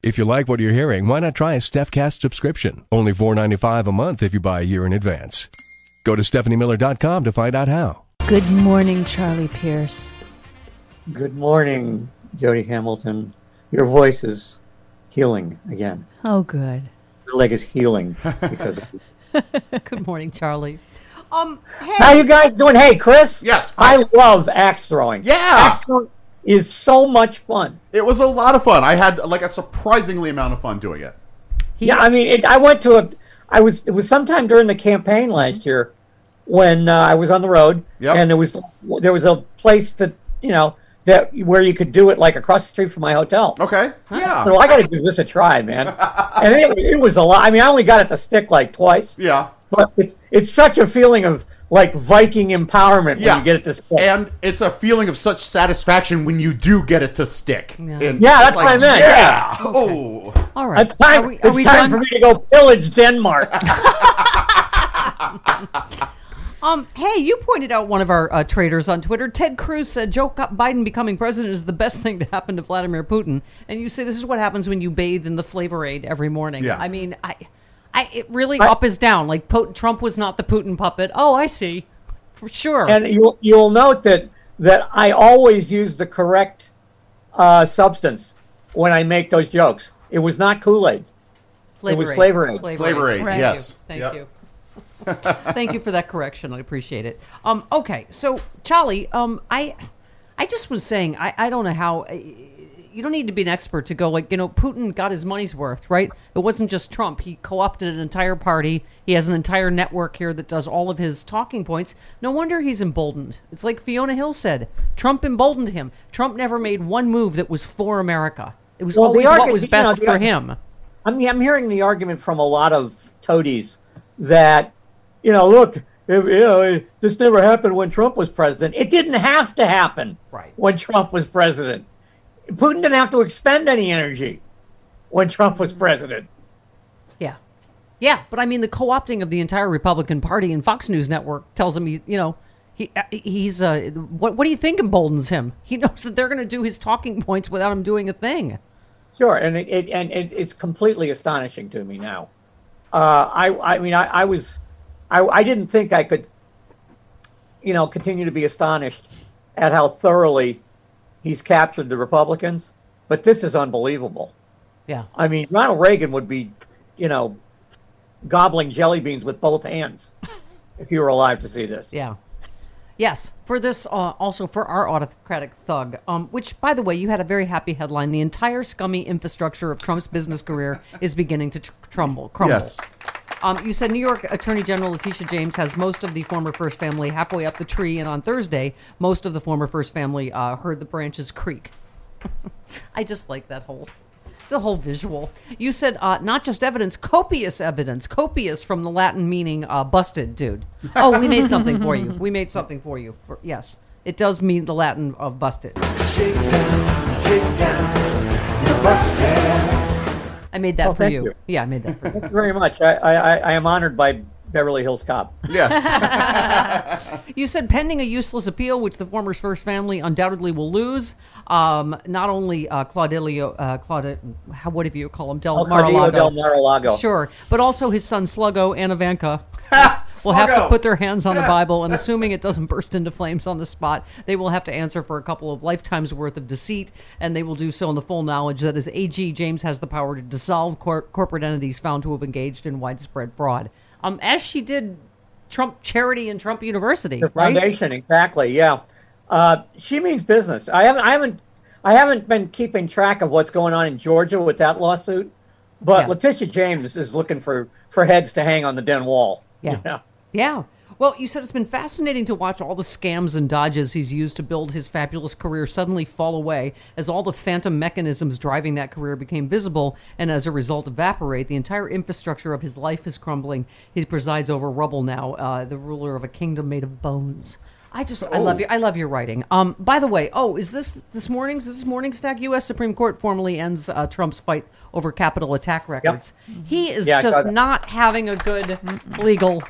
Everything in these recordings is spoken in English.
If you like what you're hearing, why not try a StephCast subscription? Only $4.95 a month if you buy a year in advance. Go to StephanieMiller.com to find out how. Good morning, Charlie Pierce. Good morning, Jody Hamilton. Your voice is healing again. Oh, good. Your leg is healing because of Good morning, Charlie. Um, hey, How you guys doing? Hey, Chris. Yes. I love axe throwing. Yeah. Axe throwing is so much fun. It was a lot of fun. I had like a surprisingly amount of fun doing it. Yeah, I mean, it, I went to a. I was it was sometime during the campaign last year when uh, I was on the road, Yep. and there was there was a place that you know that where you could do it like across the street from my hotel. Okay. Yeah. So I got to give this a try, man. and it, it was a lot. I mean, I only got it to stick like twice, Yeah. But it's it's such a feeling of like Viking empowerment Yeah. when you get it to stick. And it's a feeling of such satisfaction when you do get it to stick. Yeah. Yeah, that's it's what I meant, Yeah. Oh. all right. it's time. Are we, are it's we time done? for me to go pillage Denmark. Um, hey, you pointed out one of our uh, traders on Twitter. Ted Cruz said Joe Biden becoming president is the best thing to happen to Vladimir Putin, and you say this is what happens when you bathe in the Flavor Aid every morning. Yeah. I mean, I, I, it really up is down. Like po- Trump was not the Putin puppet. Oh, I see, for sure. and you'll you'll note that that I always use the correct uh, substance when I make those jokes. It was not Kool Aid. It was Aid. Flavor Aid. Flavor Aid, Thank yes. Thank Yep. you. Thank you for that correction. I appreciate it. Um, okay, so Charlie, um, I, I just was saying, I, I don't know how. You don't need to be an expert to go like you know Putin got his money's worth, right? It wasn't just Trump. He co-opted an entire party. He has an entire network here that does all of his talking points. No wonder he's emboldened. It's like Fiona Hill said. Trump emboldened him. Trump never made one move that was for America. It was Well, always what was you know, best for him. I'm, I'm hearing the argument from a lot of toadies that, you know, look, if, you know, this never happened when Trump was president. It didn't have to happen Right. when Trump was president. Putin didn't have to expend any energy when Trump was president. Yeah. Yeah, but I mean, the co-opting of the entire Republican Party and Fox News Network tells him, you know, he uh, he's uh, what what do you think emboldens him? He knows that they're going to do his talking points without him doing a thing. Sure, and it, it and it, it's completely astonishing to me now. Uh, I I mean I, I was I, I didn't think I could you know continue to be astonished at how thoroughly he's captured the Republicans, but this is unbelievable. Yeah. I mean Ronald Reagan would be you know gobbling jelly beans with both hands if you were alive to see this. Yeah. Yes, for this, uh, also for our autocratic thug, um, which, by the way, you had a very happy headline. The entire scummy infrastructure of Trump's business career is beginning to tr- crumble. crumble. Yes. Um, you said New York Attorney General Letitia James has most of the former First Family halfway up the tree, and on Thursday, most of the former First Family uh, heard the branches creak. I just like that whole, the whole visual. You said uh, not just evidence, copious evidence, copious from the Latin meaning uh, busted, dude. Oh, we made something for you. We made something for you. For, yes, it does mean the Latin of busted. I made that Oh, for thank you. you. Yeah, I made that for you. Thank you very much. I, I, I- I am honored by Beverly Hills Cop. Yes. You said pending a useless appeal, which the former First Family undoubtedly will lose. Um, not only uh, Claudelio, uh, Claude, how, what do you call him, Del El Mar-a-Lago. Del Mar-a-Lago. Sure, but also his son Sluggo and Ivanka. will have to put their hands on the Bible, and assuming it doesn't burst into flames on the spot, they will have to answer for a couple of lifetimes worth of deceit, and they will do so in the full knowledge that as AG, James has the power to dissolve cor- corporate entities found to have engaged in widespread fraud, um, as she did Trump Charity and Trump University, The right? foundation, exactly. Yeah, uh, she means business. I haven't, I haven't, I haven't been keeping track of what's going on in Georgia with that lawsuit, but Yeah. Letitia James is looking for for heads to hang on the den wall. Yeah. Know? Yeah. Well, you said it's been fascinating to watch all the scams and dodges he's used to build his fabulous career suddenly fall away as all the phantom mechanisms driving that career became visible and as a result evaporate. The entire infrastructure of his life is crumbling. He presides over rubble now, uh, the ruler of a kingdom made of bones. I just, I love you. I love your writing. Um, by the way, oh, is this this morning's? Is this morning stack? U.S. Supreme Court formally ends uh, Trump's fight over Capitol attack records. He is Yeah, just not having a good legal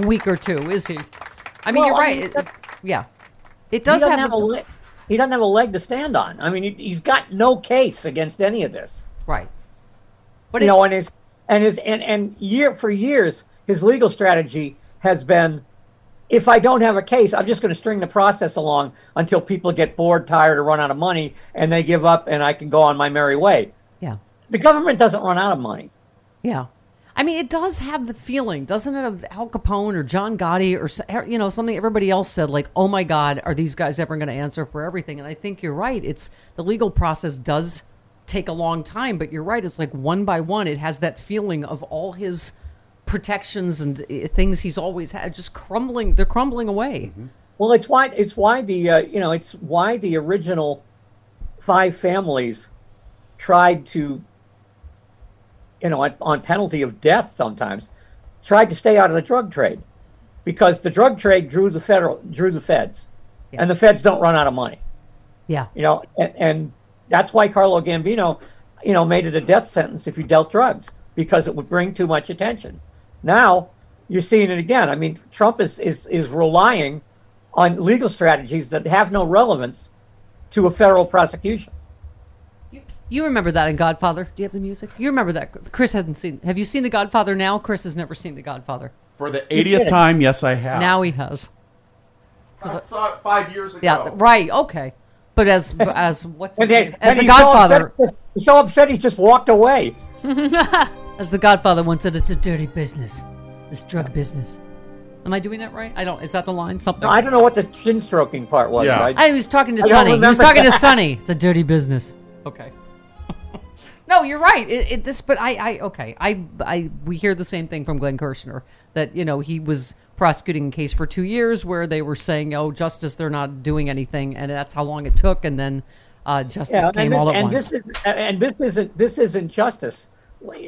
week or two, is he? I mean, Well, you're I right. mean, It- yeah, it He does doesn't have, have a leg. He doesn't have a leg to stand on. I mean, he, he's got no case against any of this. right. But you it- know, and his and his and and year for years, his legal strategy has been, if I don't have a case, I'm just going to string the process along until people get bored, tired, or run out of money, and they give up, and I can go on my merry way. yeah, The government doesn't run out of money. yeah. I mean, it does have the feeling, doesn't it, of Al Capone or John Gotti or er, you know something everybody else said, like, "Oh my God, are these guys ever going to answer for everything?" And I think you're right. It's the legal process does take a long time, but you're right. It's like one by one, it has that feeling of all his protections and uh, things he's always had just crumbling. They're crumbling away. Well, it's why it's why the uh, you know it's why the original five families tried to you know on, on penalty of death sometimes tried to stay out of the drug trade because the drug trade drew the federal drew the feds. And the feds don't run out of money. Yeah, you know and, and that's why Carlo Gambino you know made it a death sentence if you dealt drugs because it would bring too much attention now you're seeing it again I mean Trump is is is relying on legal strategies that have no relevance to a federal prosecution You remember that in Godfather? Do you have the music? You remember that? Chris hasn't seen. Have you seen The Godfather now? Chris has never seen The Godfather. For the 80th time, yes, I have. Now he has. I saw it five years ago. Yeah, right. Okay, but as as what's his and, they, name? As and the he's so Godfather, upset, he's so upset he just walked away as the Godfather once said, "It's a dirty business, this drug business." Am I doing that right? I don't. Is that the line? Something. I don't know what the chin stroking part was Yeah. I, I was talking to I Sonny. He was remember talking to that. Sonny. It's a dirty business. Okay. no, you're right. It, it, this, but I, I, okay. I, I, we hear the same thing from Glenn Kirshner that you know he was prosecuting a case for two years where they were saying, "Oh, justice, they're not doing anything," and that's how long it took, and then uh, justice yeah, came and, all at and once. this is and this isn't this isn't justice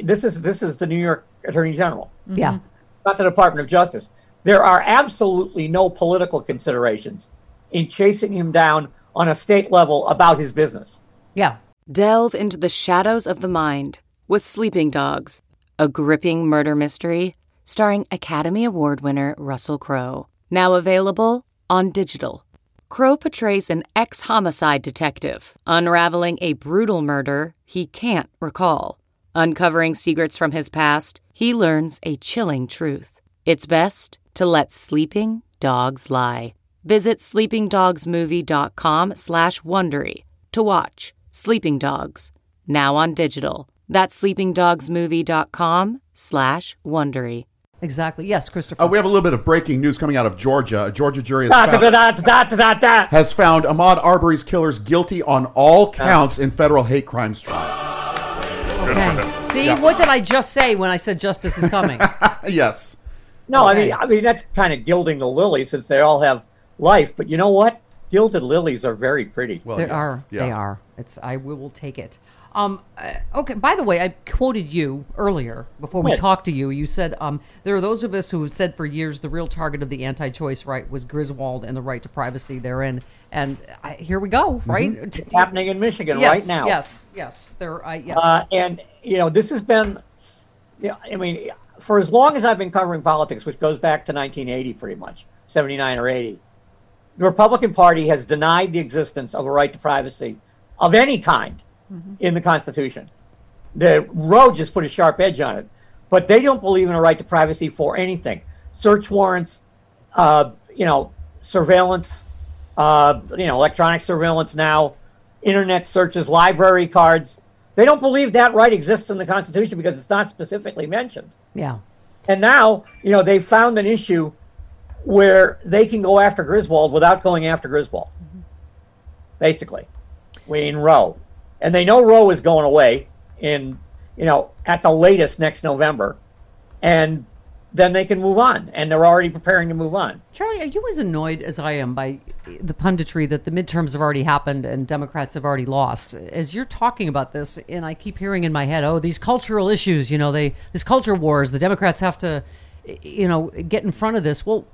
this is this is the New York Attorney General mm-hmm. yeah, not the Department of Justice. There are absolutely no political considerations in chasing him down on a state level about his business. yeah. Delve into the shadows of the mind with Sleeping Dogs, a gripping murder mystery starring Academy Award winner Russell Crowe. Now available on digital. Crowe portrays an ex homicide detective unraveling a brutal murder he can't recall. Uncovering secrets from his past, he learns a chilling truth. It's best to let sleeping dogs lie. Visit sleepingdogsmovie.com slash Wondery to watch Sleeping Dogs, now on digital. That's sleepingdogsmovie.com slash Wondery. Exactly. Yes, Christopher. Uh, we have a little bit of breaking news coming out of Georgia. A Georgia jury has Da, da, found, da, da, has found Ahmaud Arbery's killers guilty on all counts in federal hate crimes trial. Okay. See, what did I just say when I said justice is coming? yes. No, I mean, I mean that's kind of gilding the lily since they all have life. But you know what? Gilded lilies are very pretty. Well, There yeah. are. Yeah. They are. It's. I will, will take it. Um. uh, okay. By the way, I quoted you earlier before we Good. talked to you. You said um, there are those of us who have said for years the real target of the anti-choice right was Griswold and the right to privacy therein. And I, here we go. Right. It's happening in Michigan Yes, right now. Yes. Yes. There. I. Yes. Uh, and you know, this has been, you know, I mean, for as long as I've been covering politics, which goes back to 1980, pretty much 79 or 80, the Republican Party has denied the existence of a right to privacy of any kind in the Constitution. The road just put a sharp edge on it, but they don't believe in a right to privacy for anything. search warrants, uh, you know, surveillance, uh, you know, electronic surveillance now, internet searches, library cards. They don't believe that right exists in the Constitution because it's not specifically mentioned. Yeah. And now, you know, they found an issue where they can go after Griswold without going after Griswold. Basically, we in Roe, and they know Roe is going away in, you know, at the latest next November, and then they can move on, and they're already preparing to move on. Charlie, are you as annoyed as I am by the punditry that the midterms have already happened and Democrats have already lost? As you're talking about this, and I keep hearing in my head, oh, these cultural issues, you know, they these culture wars, the Democrats have to, you know, get in front of this. Well,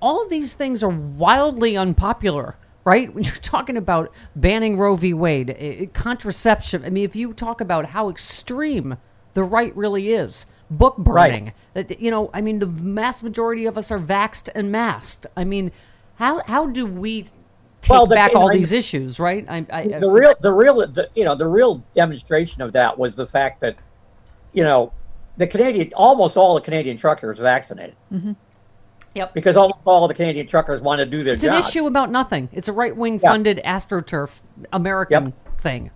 all these things are wildly unpopular. Right? When you're talking about banning Roe v. Wade, eh, contraception, I mean, if you talk about how extreme the right really is, book burning. That you know, I mean, the vast majority of us are vaxxed and masked. I mean, how how do we take Well, the- back all I- these issues? Right? I, I, the real the real the, you know the real demonstration of that was the fact that you know the Canadian almost all the Canadian truckers vaccinated Yep. because almost all the Canadian truckers want to do their It's an jobs. issue about nothing. It's a right wing funded astroturf American Yep. thing.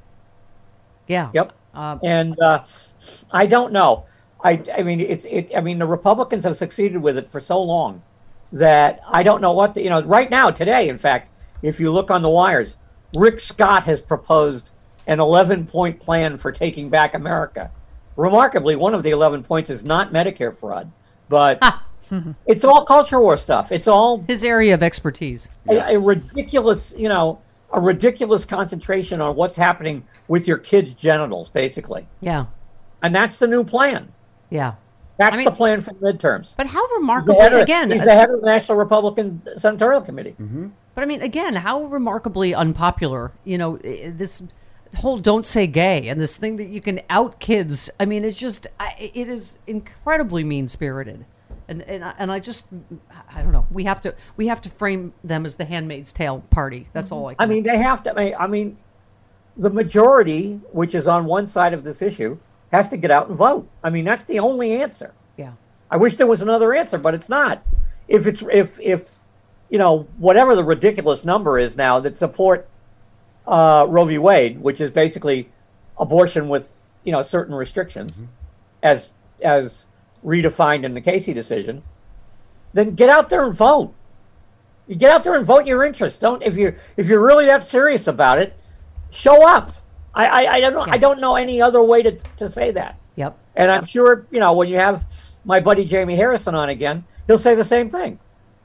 Yeah. Yep. Uh, and uh, I don't know. I, I mean, it's it. I mean, the Republicans have succeeded with it for so long that I don't know what the, you know. Right now, today, in fact, if you look on the wires, Rick Scott has proposed an 11 point plan for taking back America. Remarkably, one of the 11 points is not Medicare fraud, but it's all culture war stuff. It's all His area of expertise. a, a ridiculous, you know, a ridiculous concentration on what's happening with your kids' genitals, basically. Yeah. And that's the new plan. Yeah. That's I mean- the plan for the midterms. But how remarkable, head of- again, he's uh, the head of the National Republican Senatorial Committee. Mm-hmm. But I mean, again, how remarkably unpopular, you know, this whole "don't say gay" and this thing that you can out kids. I mean, it's just, I, it is incredibly mean spirited, and and I, and I just, I don't know. We have to we have to frame them as the Handmaid's Tale party. That's mm-hmm. all I. Can I mean, they have to. I mean, the majority, which is on one side of this issue, has to get out and vote. I mean, that's the only answer. yeah, I wish there was another answer, but it's not. If it's if if you know whatever the ridiculous number is now that support uh, Roe v. Wade, which is basically abortion with you know certain restrictions, as as redefined in the Casey decision, then get out there and vote. You get out there and vote your interest. Don't if you if you're really that serious about it, show up. I I, I don't know, I don't know any other way to, to say that. yep. And I'm sure, you know, when you have my buddy Jamie Harrison on again, he'll say the same thing.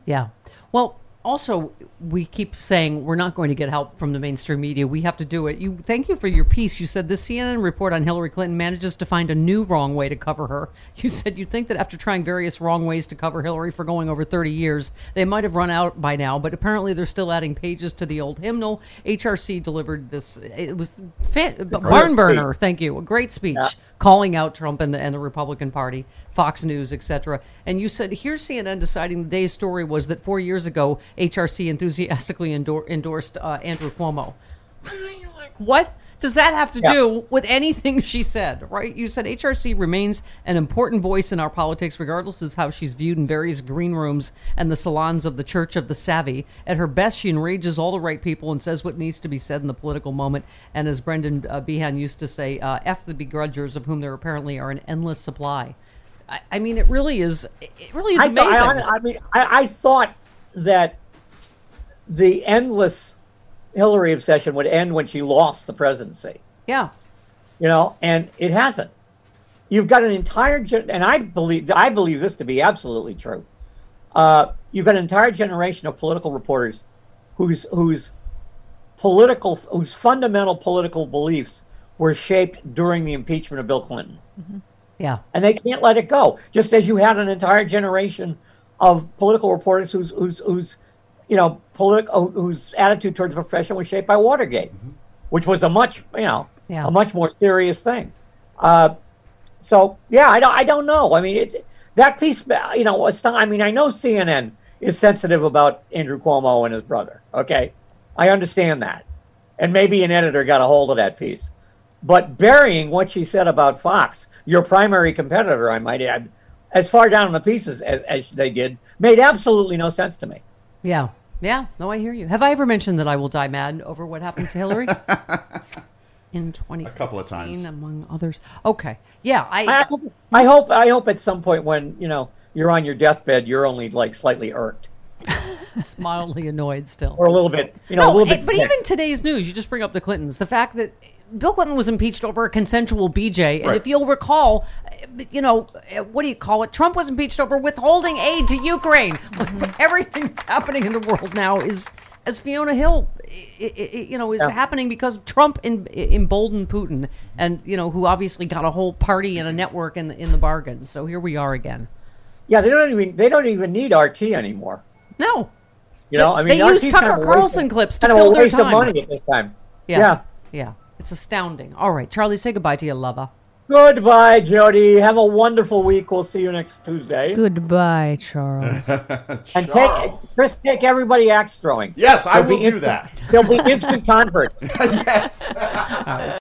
Yeah. Well, also, we keep saying we're not going to get help from the mainstream media. We have to do it. You thank you for your piece. You said the CNN report on Hillary Clinton manages to find a new wrong way to cover her. You said you think that after trying various wrong ways to cover Hillary for going over 30 years, they might have run out by now, but apparently they're still adding pages to the old hymnal. HRC delivered this. It was fit, barn burner. Thank you. A great speech calling out Trump and the, and the Republican Party, Fox News, etc. And you said, here's CNN deciding the day's story was that four years ago, HRC enthusiastically endor- endorsed uh, Andrew Cuomo. Like, what does that have to Yeah. do with anything she said, right? You said HRC remains an important voice in our politics, regardless of how she's viewed in various green rooms and the salons of the Church of the Savvy. At her best, she enrages all the right people and says what needs to be said in the political moment. And as Brendan uh, Behan used to say, uh, F the begrudgers, of whom there apparently are an endless supply. I, I mean, it really is. It really is I, amazing. I, I mean, I, I thought that the endless Hillary obsession would end when she lost the presidency, yeah, you know, and it hasn't. You've got an entire, gen- and I believe I believe this to be absolutely true. Uh, you've got an entire generation of political reporters whose whose political whose fundamental political beliefs were shaped during the impeachment of Bill Clinton. yeah, and they can't let it go. Just as you had an entire generation of political reporters whose whose whose you know political uh, whose attitude towards the profession was shaped by Watergate, mm-hmm. which was a much you know Yeah. a much more serious thing. Uh, so yeah, I don't I don't know. I mean it that piece uh, you know was I mean I know CNN is sensitive about Andrew Cuomo and his brother. Okay, I understand that, and maybe an editor got a hold of that piece. But burying what she said about Fox, your primary competitor, I might add, as far down in the pieces as, as they did made absolutely no sense to me. Yeah. Yeah. No, I hear you. Have I ever mentioned that I will die mad over what happened to Hillary? In 2016, couple of times. among others. Okay. Yeah. I, I hope, I hope I hope at some point when you know you're on your deathbed, you're only like slightly irked was mildly annoyed still. or a little bit, you know, a No, little it- bit. but sick. even today's news, you just bring up the Clintons. The fact that Bill Clinton was impeached over a consensual BJ, and Right. if you'll recall, you know, what do you call it? Trump was impeached over withholding aid to Ukraine. Mm-hmm. Everything that's happening in the world now is, as Fiona Hill, you know, is Yeah. happening because Trump em- emboldened Putin, and you know, who obviously got a whole party and a mm-hmm. network in the, in the bargain. So here we are again. yeah, they don't even they don't even need RT anymore. No, You know, I mean, They use Tucker kind of Carlson of- clips to kind of fill their waste of time. money at this time. yeah, yeah. yeah. It's astounding. All right, Charlie, say goodbye to your lover. Goodbye, Jody. Have a wonderful week. We'll see you next Tuesday. Goodbye, Charles. And take Chris, take everybody axe throwing. Yes, I There'll be will do instant- that. There'll be instant converts. yes.